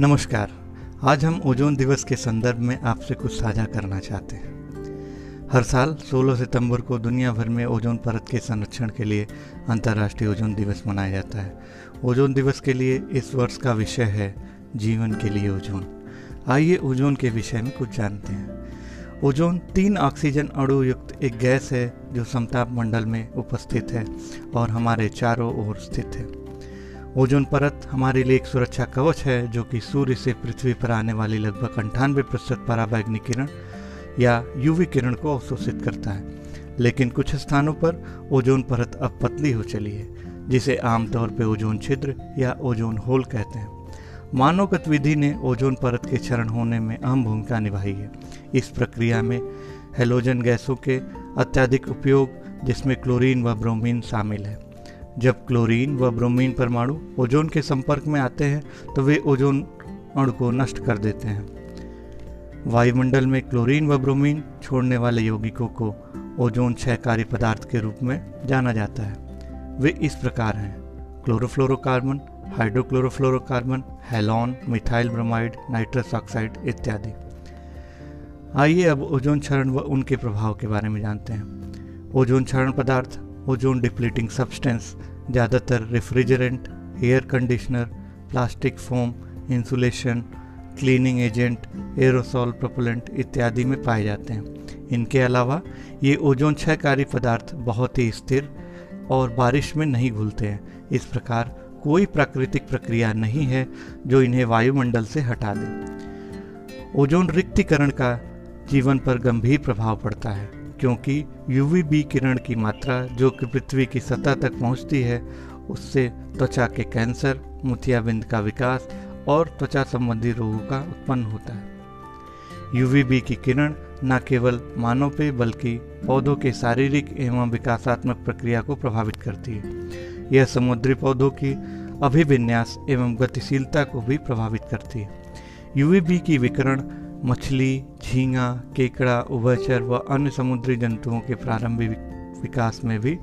नमस्कार। आज हम ओजोन दिवस के संदर्भ में आपसे कुछ साझा करना चाहते हैं। हर साल 16 सितंबर को दुनिया भर में ओजोन परत के संरक्षण के लिए अंतर्राष्ट्रीय ओजोन दिवस मनाया जाता है। ओजोन दिवस के लिए इस वर्ष का विषय है जीवन के लिए ओजोन। आइए ओजोन के विषय में कुछ जानते हैं। ओजोन तीन ऑक्सीजन अणु युक्त एक गैस है जो समताप मंडल में उपस्थित है और हमारे चारों ओर स्थित है। ओजोन परत हमारे लिए एक सुरक्षा कवच है, जो कि सूर्य से पृथ्वी पर आने वाली लगभग अंठानवे प्रतिशत पराबैग्निक किरण या यूवी किरण को अवशोषित करता है। लेकिन कुछ स्थानों पर ओजोन परत अब पतली हो चली है, जिसे आमतौर पर ओजोन छिद्र या ओजोन होल कहते हैं। मानव गतिविधि ने ओजोन परत के क्षरण होने में अहम भूमिका निभाई है। इस प्रक्रिया में हेलोजन गैसों के अत्यधिक उपयोग, जिसमें क्लोरीन व ब्रोमीन शामिल है। जब क्लोरीन व ब्रोमीन परमाणु ओजोन के संपर्क में आते हैं तो वे ओजोन अणु को नष्ट कर देते हैं। वायुमंडल में क्लोरीन व ब्रोमीन छोड़ने वाले यौगिकों को ओजोन क्षयकारी पदार्थ के रूप में जाना जाता है। वे इस प्रकार हैं। Chlorofluorocarbon, hydrochlorofluorocarbon, halon, methyl bromide, nitrous oxide इत्यादि। आइए अब ओजोन क्षरण व उनके प्रभाव के बारे में जानते हैं। ओजोन क्षरण पदार्थ ओजोन डिप्लीटिंग सब्सटेंस ज़्यादातर refrigerant air conditioner plastic foam insulation cleaning agent aerosol propellant इत्यादि में पाए जाते हैं। इनके अलावा ये ओजोन क्षयकारी पदार्थ बहुत ही स्थिर और बारिश में नहीं घुलते हैं। इस प्रकार कोई प्राकृतिक प्रक्रिया नहीं है जो इन्हें वायुमंडल से हटा दे। ओजोन रिक्तिकरण का जीवन पर गंभीर प्रभाव पड़ता है। क्योंकि यूवी किरण की मात्रा जो कि पृथ्वी की सतह तक पहुँचती है, उससे त्वचा के कैंसर मोतियाबिंद का विकास और त्वचा संबंधी रोगों का उत्पन्न होता है। यूवी की किरण न केवल मानव पे, बल्कि पौधों के शारीरिक एवं विकासात्मक प्रक्रिया को प्रभावित करती है। यह समुद्री पौधों की अभिविन्यास एवं गतिशीलता को भी प्रभावित करती है। यूवी की विकरण मछली, झींगा, केकड़ा, उभयचर व अन्य समुद्री जंतुओं के प्रारंभिक विकास में भी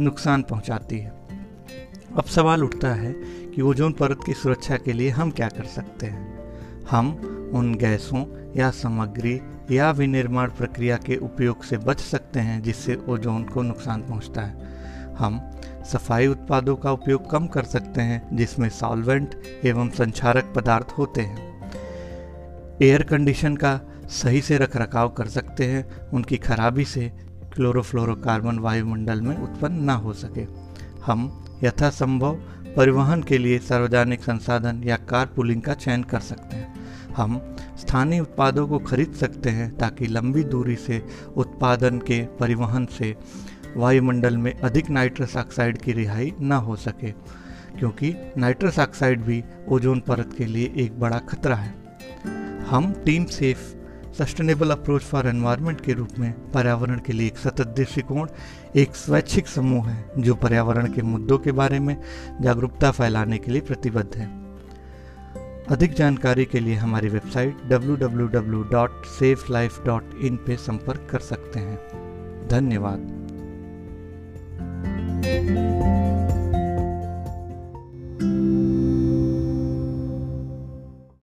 नुकसान पहुंचाती है। अब सवाल उठता है कि ओजोन परत की सुरक्षा के लिए हम क्या कर सकते हैं? हम उन गैसों या सामग्री या विनिर्माण प्रक्रिया के उपयोग से बच सकते हैं जिससे ओजोन को नुकसान पहुँचता है। हम सफ़ाई उत्पादों का उपयोग कम कर सकते हैं जिसमें सॉल्वेंट एवं संचारक पदार्थ होते हैं। एयर कंडीशन का सही से रख रखाव कर सकते हैं, उनकी खराबी से क्लोरोफ्लोरोकार्बन वायुमंडल में उत्पन्न न हो सके। हम यथासंभव परिवहन के लिए सार्वजनिक संसाधन या कार पुलिंग का चयन कर सकते हैं। हम स्थानीय उत्पादों को खरीद सकते हैं ताकि लंबी दूरी से उत्पादन के परिवहन से वायुमंडल में अधिक नाइट्रस ऑक्साइड की रिहाई न हो सके, क्योंकि नाइट्रस ऑक्साइड भी ओजोन परत के लिए एक बड़ा खतरा है। हम team safe sustainable approach for environment के रूप में पर्यावरण के लिए एक सतत दृष्टिकोण, एक स्वैच्छिक समूह है जो पर्यावरण के मुद्दों के बारे में जागरूकता फैलाने के लिए प्रतिबद्ध है। अधिक जानकारी के लिए हमारी वेबसाइट www.safelife.in पे संपर्क कर सकते हैं। धन्यवाद।